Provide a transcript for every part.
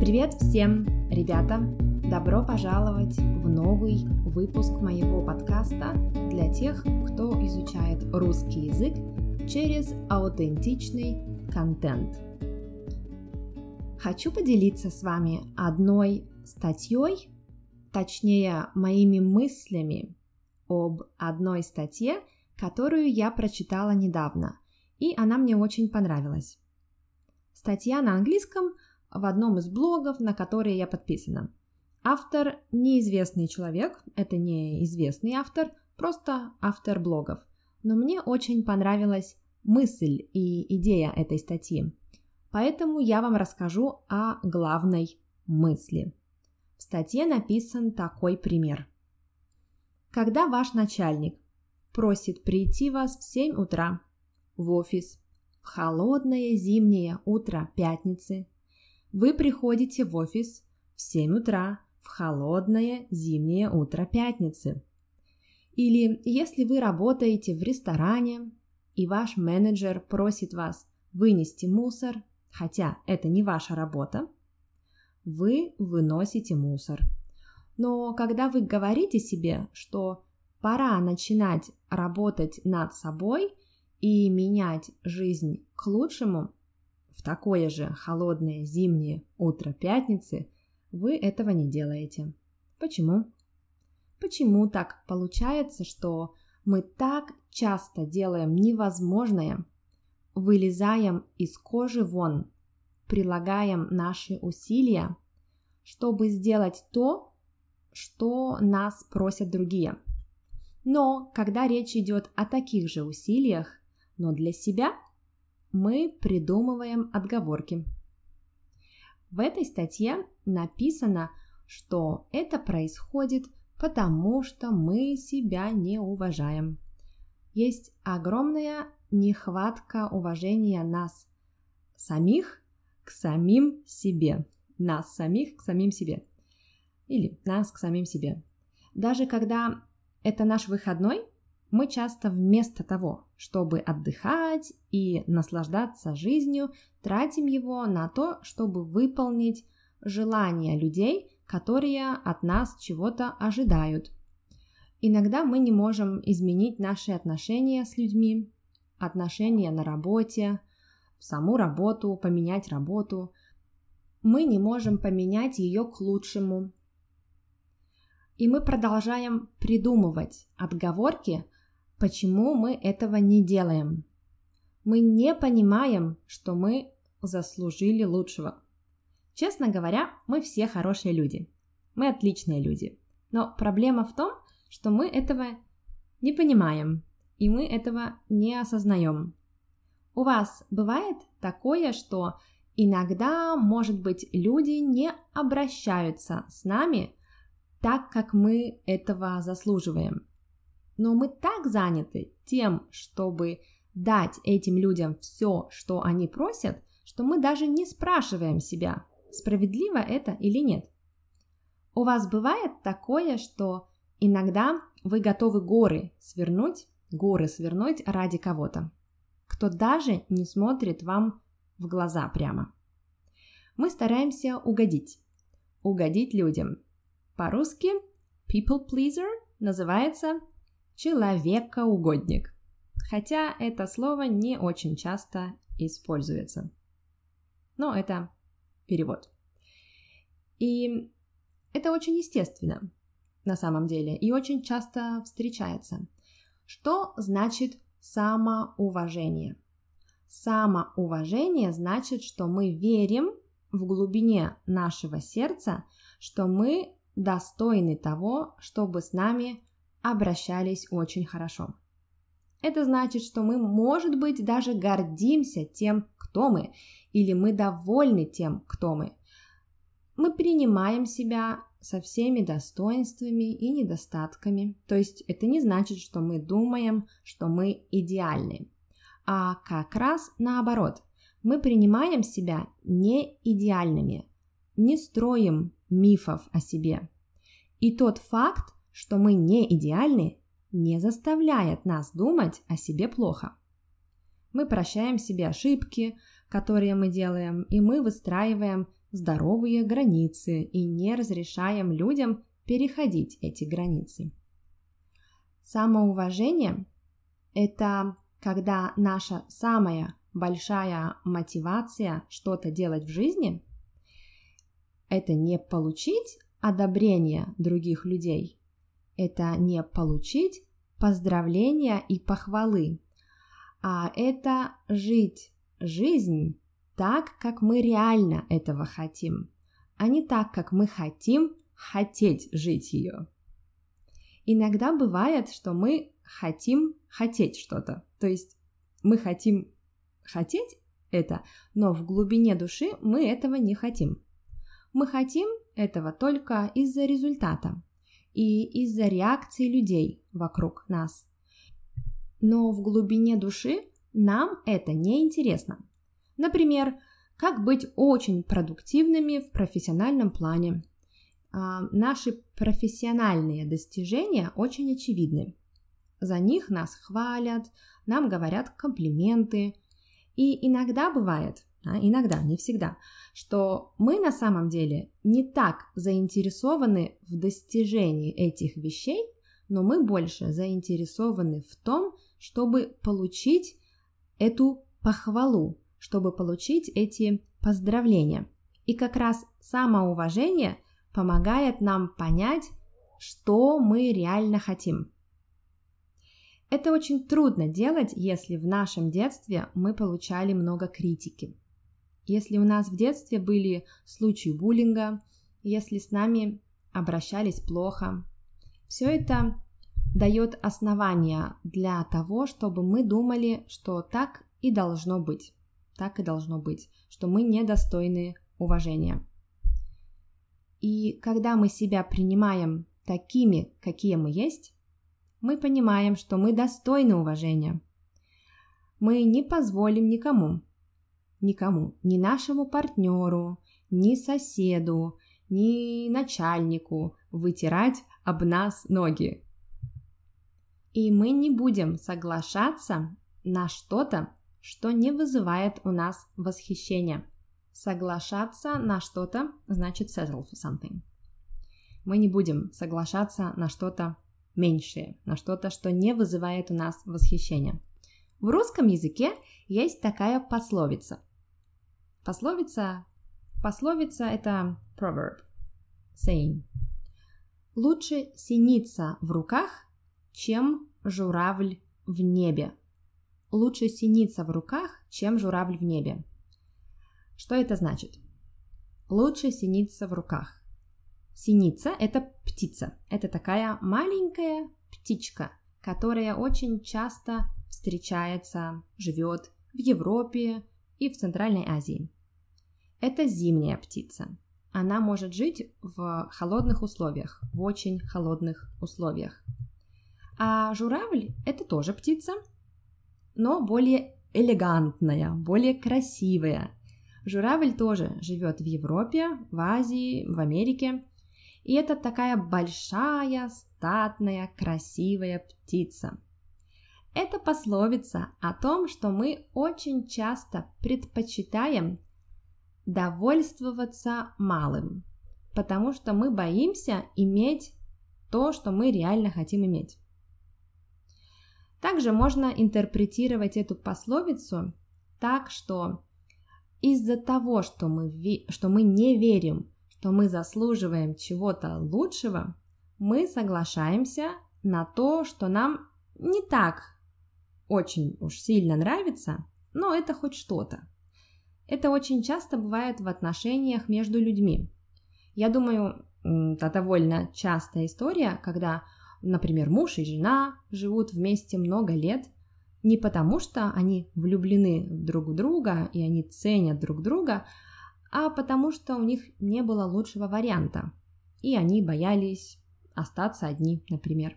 Привет всем, ребята! Добро пожаловать в новый выпуск моего подкаста для тех, кто изучает русский язык через аутентичный контент. Хочу поделиться с вами одной статьей, точнее моими мыслями об одной статье, которую я прочитала недавно, и она мне очень понравилась. Статья на английском в одном из блогов, на которые я подписана. Автор неизвестный человек, это не известный автор, просто автор блогов. Но мне очень понравилась мысль и идея этой статьи. Поэтому я вам расскажу о главной мысли. В статье написан такой пример. Когда ваш начальник просит прийти вас в 7 утра в офис в холодное зимнее утро пятницы, вы приходите в офис в 7 утра в холодное зимнее утро пятницы. Или если вы работаете в ресторане, и ваш менеджер просит вас вынести мусор, хотя это не ваша работа, вы выносите мусор. Но когда вы говорите себе, что пора начинать работать над собой и менять жизнь к лучшему, в такое же холодное зимнее утро пятницы вы этого не делаете. Почему? Почему так получается, что мы так часто делаем невозможное, вылезаем из кожи вон, прилагаем наши усилия, чтобы сделать то, что нас просят другие. Но когда речь идет о таких же усилиях, но для себя, мы придумываем отговорки. В этой статье написано, что это происходит потому, что мы себя не уважаем. Есть огромная нехватка уважения нас самих к самим себе. Нас самих к самим себе. Или нас к самим себе. Даже когда это наш выходной, мы часто вместо того, чтобы отдыхать и наслаждаться жизнью, тратим его на то, чтобы выполнить желания людей, которые от нас чего-то ожидают. Иногда мы не можем изменить наши отношения с людьми, отношения на работе, саму работу, поменять работу. Мы не можем поменять ее к лучшему. И мы продолжаем придумывать отговорки, почему мы этого не делаем. Мы не понимаем, что мы заслужили лучшего. Честно говоря, мы все хорошие люди. Мы отличные люди. Но проблема в том, что мы этого не понимаем, и мы этого не осознаем. У вас бывает такое, что иногда, может быть, люди не обращаются с нами так, как мы этого заслуживаем. Но мы так заняты тем, чтобы дать этим людям все, что они просят, что мы даже не спрашиваем себя, справедливо это или нет. У вас бывает такое, что иногда вы готовы горы свернуть, горы свернуть ради кого-то, кто даже не смотрит вам в глаза прямо. Мы стараемся угодить, угодить людям. По-русски people pleaser называется человекоугодник, хотя это слово не очень часто используется. Но это перевод. И это очень естественно на самом деле и очень часто встречается. Что значит самоуважение? Самоуважение значит, что мы верим в глубине нашего сердца, что мы достойны того, чтобы с нами обращались очень хорошо. Это значит, что мы, может быть, даже гордимся тем, кто мы, или мы довольны тем, кто мы. Мы принимаем себя со всеми достоинствами и недостатками. То есть это не значит, что мы думаем, что мы идеальны. А как раз наоборот. Мы принимаем себя не идеальными, не строим мифов о себе. И тот факт, что мы не идеальны, не заставляет нас думать о себе плохо. Мы прощаем себе ошибки, которые мы делаем, и мы выстраиваем здоровые границы и не разрешаем людям переходить эти границы. Самоуважение – это когда наша самая большая мотивация что-то делать в жизни – это не получить одобрение других людей, это не получить поздравления и похвалы, а это жить жизнь так, как мы реально этого хотим, а не так, как мы хотим хотеть жить ее. Иногда бывает, что мы хотим хотеть что-то, то есть мы хотим хотеть это, но в глубине души мы этого не хотим. Мы хотим этого только из-за результата и из-за реакции людей вокруг нас. Но в глубине души нам это не интересно. Например, как быть очень продуктивными в профессиональном плане. А, наши профессиональные достижения очень очевидны. За них нас хвалят, нам говорят комплименты. И иногда бывает, а иногда, не всегда, что мы на самом деле не так заинтересованы в достижении этих вещей, но мы больше заинтересованы в том, чтобы получить эту похвалу, чтобы получить эти поздравления. И как раз самоуважение помогает нам понять, что мы реально хотим. Это очень трудно делать, если в нашем детстве мы получали много критики. Если у нас в детстве были случаи буллинга, если с нами обращались плохо, все это дает основания для того, чтобы мы думали, что так и должно быть так и должно быть, что мы недостойны уважения. И когда мы себя принимаем такими, какие мы есть, мы понимаем, что мы достойны уважения. Мы не позволим никому, никому, ни нашему партнеру, ни соседу, ни начальнику вытирать об нас ноги. И мы не будем соглашаться на что-то, что не вызывает у нас восхищения. Соглашаться на что-то значит settle for something. Мы не будем соглашаться на что-то меньшее, на что-то, что не вызывает у нас восхищения. В русском языке есть такая пословица. Пословица, пословица это proverb, saying. Лучше синица в руках, чем журавль в небе лучше синица в руках, чем журавль в небе. Что это значит? Лучше синица в руках. Синица – это птица. Это такая маленькая птичка, которая очень часто встречается, живет в Европе и в Центральной Азии. Это зимняя птица. Она может жить в холодных условиях, в очень холодных условиях. А журавль – это тоже птица, но более элегантная, более красивая. Журавль тоже живет в Европе, в Азии, в Америке. И это такая большая, статная, красивая птица. Это пословица о том, что мы очень часто предпочитаем довольствоваться малым, потому что мы боимся иметь то, что мы реально хотим иметь. Также можно интерпретировать эту пословицу так, что из-за того, что мы, что мы не верим, что мы заслуживаем чего-то лучшего, мы соглашаемся на то, что нам не так очень уж сильно нравится, но это хоть что-то. Это очень часто бывает в отношениях между людьми. Я думаю, это довольно частая история, когда Например, муж и жена живут вместе много лет не потому, что они влюблены друг в друга и они ценят друг друга, а потому что у них не было лучшего варианта, и они боялись остаться одни, например.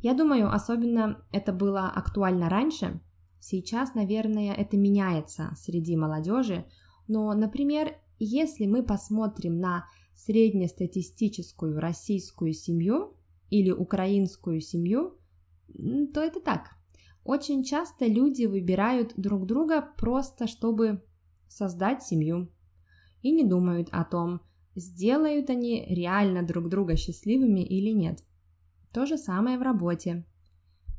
Я думаю, особенно это было актуально раньше. Сейчас, наверное, это меняется среди молодежи, но, например, если мы посмотрим на среднестатистическую российскую семью, или украинскую семью, то это так. Очень часто люди выбирают друг друга просто, чтобы создать семью. и не думают о том, сделают они реально друг друга счастливыми или нет. То же самое в работе.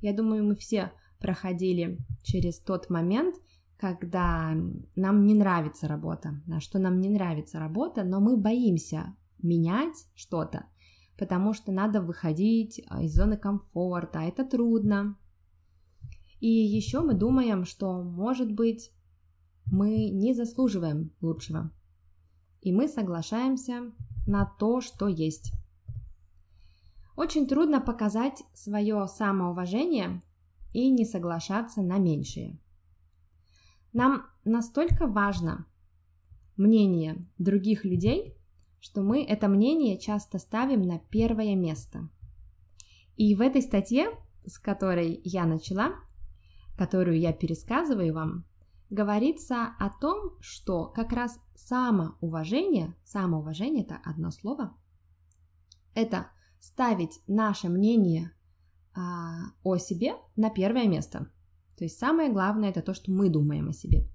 Я думаю, мы все проходили через тот момент, когда нам не нравится работа, на что нам не нравится работа, но мы боимся менять что-то, потому что надо выходить а, из зоны комфорта, а это трудно. И еще мы думаем, что, может быть, мы не заслуживаем лучшего. И мы соглашаемся на то, что есть. Очень трудно показать свое самоуважение и не соглашаться на меньшее. Нам настолько важно мнение других людей, что мы это мнение часто ставим на первое место. И в этой статье, с которой я начала, которую я пересказываю вам, говорится о том, что как раз самоуважение, самоуважение это одно слово, это ставить наше мнение о себе на первое место. То есть самое главное это то, что мы думаем о себе.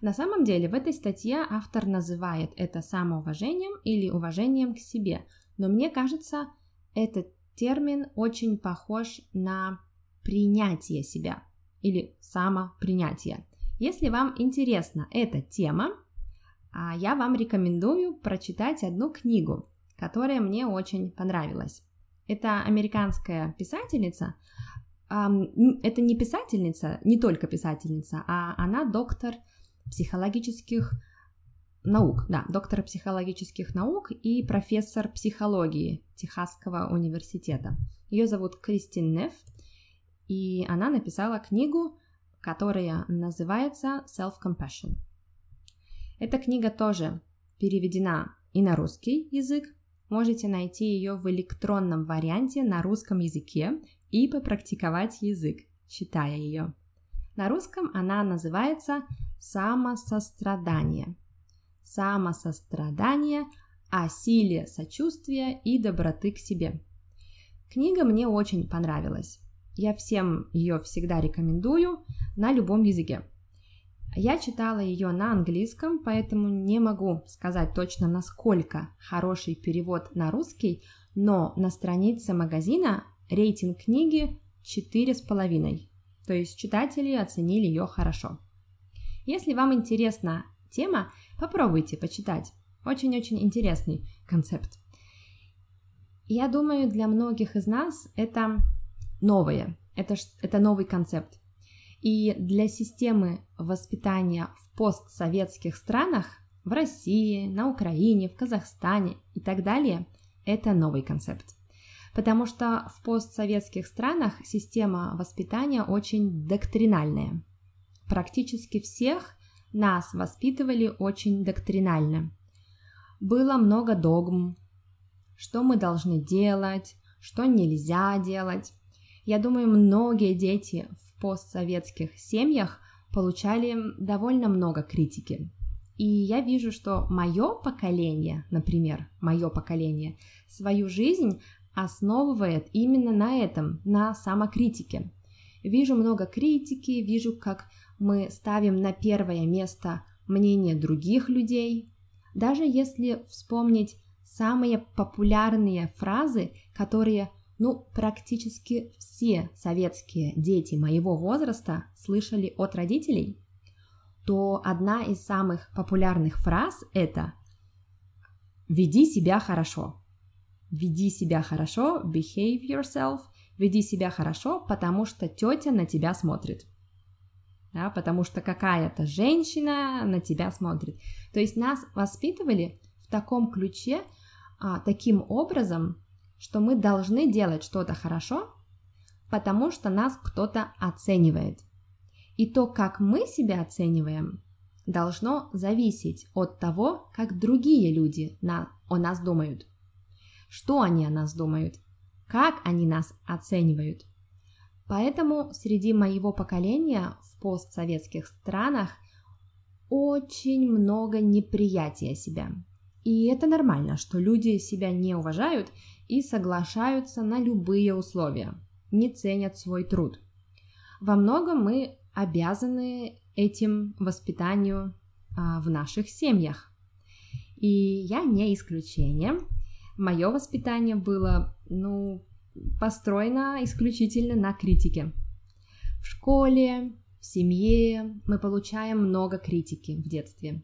На самом деле в этой статье автор называет это самоуважением или уважением к себе, но мне кажется, этот термин очень похож на принятие себя или самопринятие. Если вам интересна эта тема, а, я вам рекомендую прочитать одну книгу, которая мне очень понравилась. Это американская писательница. Это не писательница, не только писательница, а она доктор психологических наук, да, доктор психологических наук и профессор психологии Техасского университета. Ее зовут Кристин Неф, и она написала книгу, которая называется Self-Compassion. Эта книга тоже переведена и на русский язык, можете найти ее в электронном варианте на русском языке и попрактиковать язык, читая ее. На русском она называется самосострадание. Самосострадание о силе сочувствия и доброты к себе. Книга мне очень понравилась. Я всем ее всегда рекомендую на любом языке. Я читала ее на английском, поэтому не могу сказать точно, насколько хороший перевод на русский, но на странице магазина рейтинг книги 4,5. То есть читатели оценили ее хорошо. Если вам интересна тема, попробуйте почитать. Очень-очень интересный концепт. Я думаю, для многих из нас это новое, это, это новый концепт. И для системы воспитания в постсоветских странах, в России, на Украине, в Казахстане и так далее, это новый концепт. Потому что в постсоветских странах система воспитания очень доктринальная. Практически всех нас воспитывали очень доктринально. Было много догм, что мы должны делать, что нельзя делать. Я думаю, многие дети в постсоветских семьях получали довольно много критики. И я вижу, что мое поколение, например, мое поколение, свою жизнь основывает именно на этом, на самокритике. Вижу много критики, вижу, как мы ставим на первое место мнение других людей. Даже если вспомнить самые популярные фразы, которые ну, практически все советские дети моего возраста слышали от родителей, то одна из самых популярных фраз это «Веди себя хорошо». «Веди себя хорошо», «behave yourself», «веди себя хорошо», потому что тетя на тебя смотрит. Да, потому что какая-то женщина на тебя смотрит. То есть нас воспитывали в таком ключе, а, таким образом, что мы должны делать что-то хорошо, потому что нас кто-то оценивает. И то, как мы себя оцениваем, должно зависеть от того, как другие люди на, о нас думают. Что они о нас думают, как они нас оценивают. Поэтому среди моего поколения в постсоветских странах очень много неприятия себя. И это нормально, что люди себя не уважают и соглашаются на любые условия, не ценят свой труд. Во многом мы обязаны этим воспитанию а, в наших семьях. И я не исключение. Мое воспитание было, ну, построено исключительно на критике. В школе, в семье мы получаем много критики в детстве.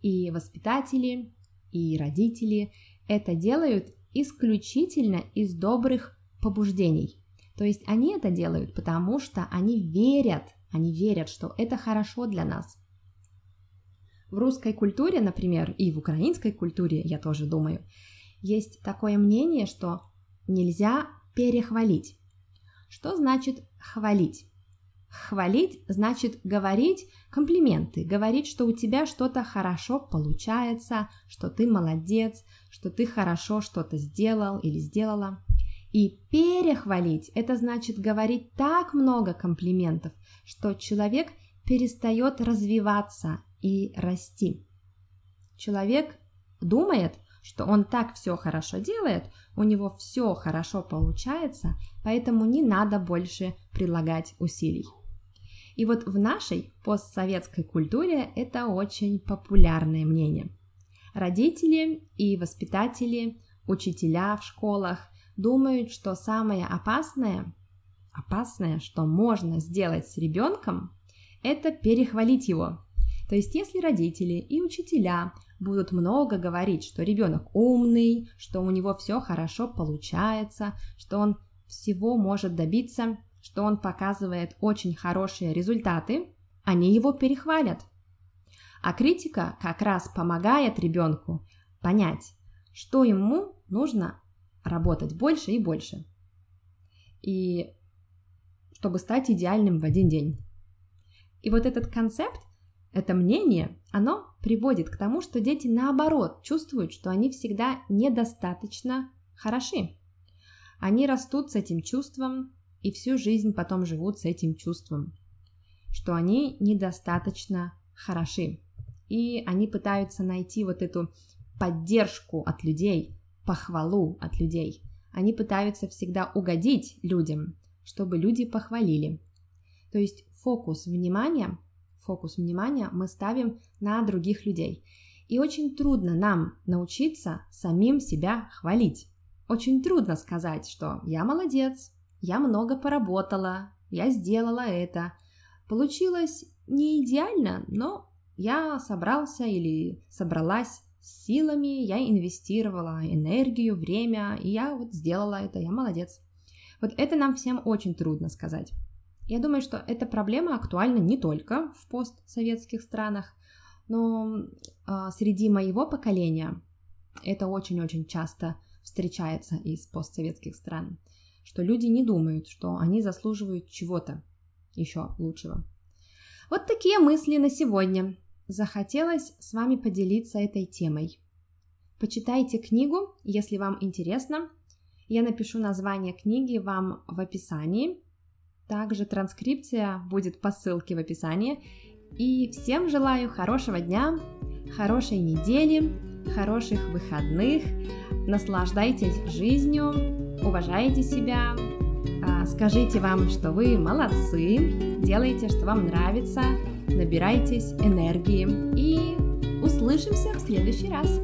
И воспитатели, и родители это делают исключительно из добрых побуждений. То есть они это делают, потому что они верят, они верят, что это хорошо для нас. В русской культуре, например, и в украинской культуре, я тоже думаю, есть такое мнение, что нельзя перехвалить. Что значит хвалить? Хвалить значит говорить комплименты, говорить, что у тебя что-то хорошо получается, что ты молодец, что ты хорошо что-то сделал или сделала. И перехвалить – это значит говорить так много комплиментов, что человек перестает развиваться и расти. Человек думает, что он так все хорошо делает, у него все хорошо получается, поэтому не надо больше прилагать усилий. И вот в нашей постсоветской культуре это очень популярное мнение. Родители и воспитатели, учителя в школах думают, что самое опасное, опасное, что можно сделать с ребенком, это перехвалить его. То есть, если родители и учителя будут много говорить, что ребенок умный, что у него все хорошо получается, что он всего может добиться, что он показывает очень хорошие результаты, они его перехвалят. А критика как раз помогает ребенку понять, что ему нужно работать больше и больше. И чтобы стать идеальным в один день. И вот этот концепт, это мнение, оно приводит к тому, что дети наоборот чувствуют, что они всегда недостаточно хороши. Они растут с этим чувством, и всю жизнь потом живут с этим чувством, что они недостаточно хороши. И они пытаются найти вот эту поддержку от людей, похвалу от людей. Они пытаются всегда угодить людям, чтобы люди похвалили. То есть фокус внимания, фокус внимания мы ставим на других людей. И очень трудно нам научиться самим себя хвалить. Очень трудно сказать, что я молодец, я много поработала, я сделала это. Получилось не идеально, но я собрался или собралась с силами, я инвестировала энергию, время, и я вот сделала это, я молодец. Вот это нам всем очень трудно сказать. Я думаю, что эта проблема актуальна не только в постсоветских странах, но э, среди моего поколения это очень-очень часто встречается из постсоветских стран что люди не думают, что они заслуживают чего-то еще лучшего. Вот такие мысли на сегодня. Захотелось с вами поделиться этой темой. Почитайте книгу, если вам интересно. Я напишу название книги вам в описании. Также транскрипция будет по ссылке в описании. И всем желаю хорошего дня, хорошей недели, хороших выходных. Наслаждайтесь жизнью, уважайте себя, а, скажите вам, что вы молодцы, делайте, что вам нравится, набирайтесь энергии и услышимся в следующий раз.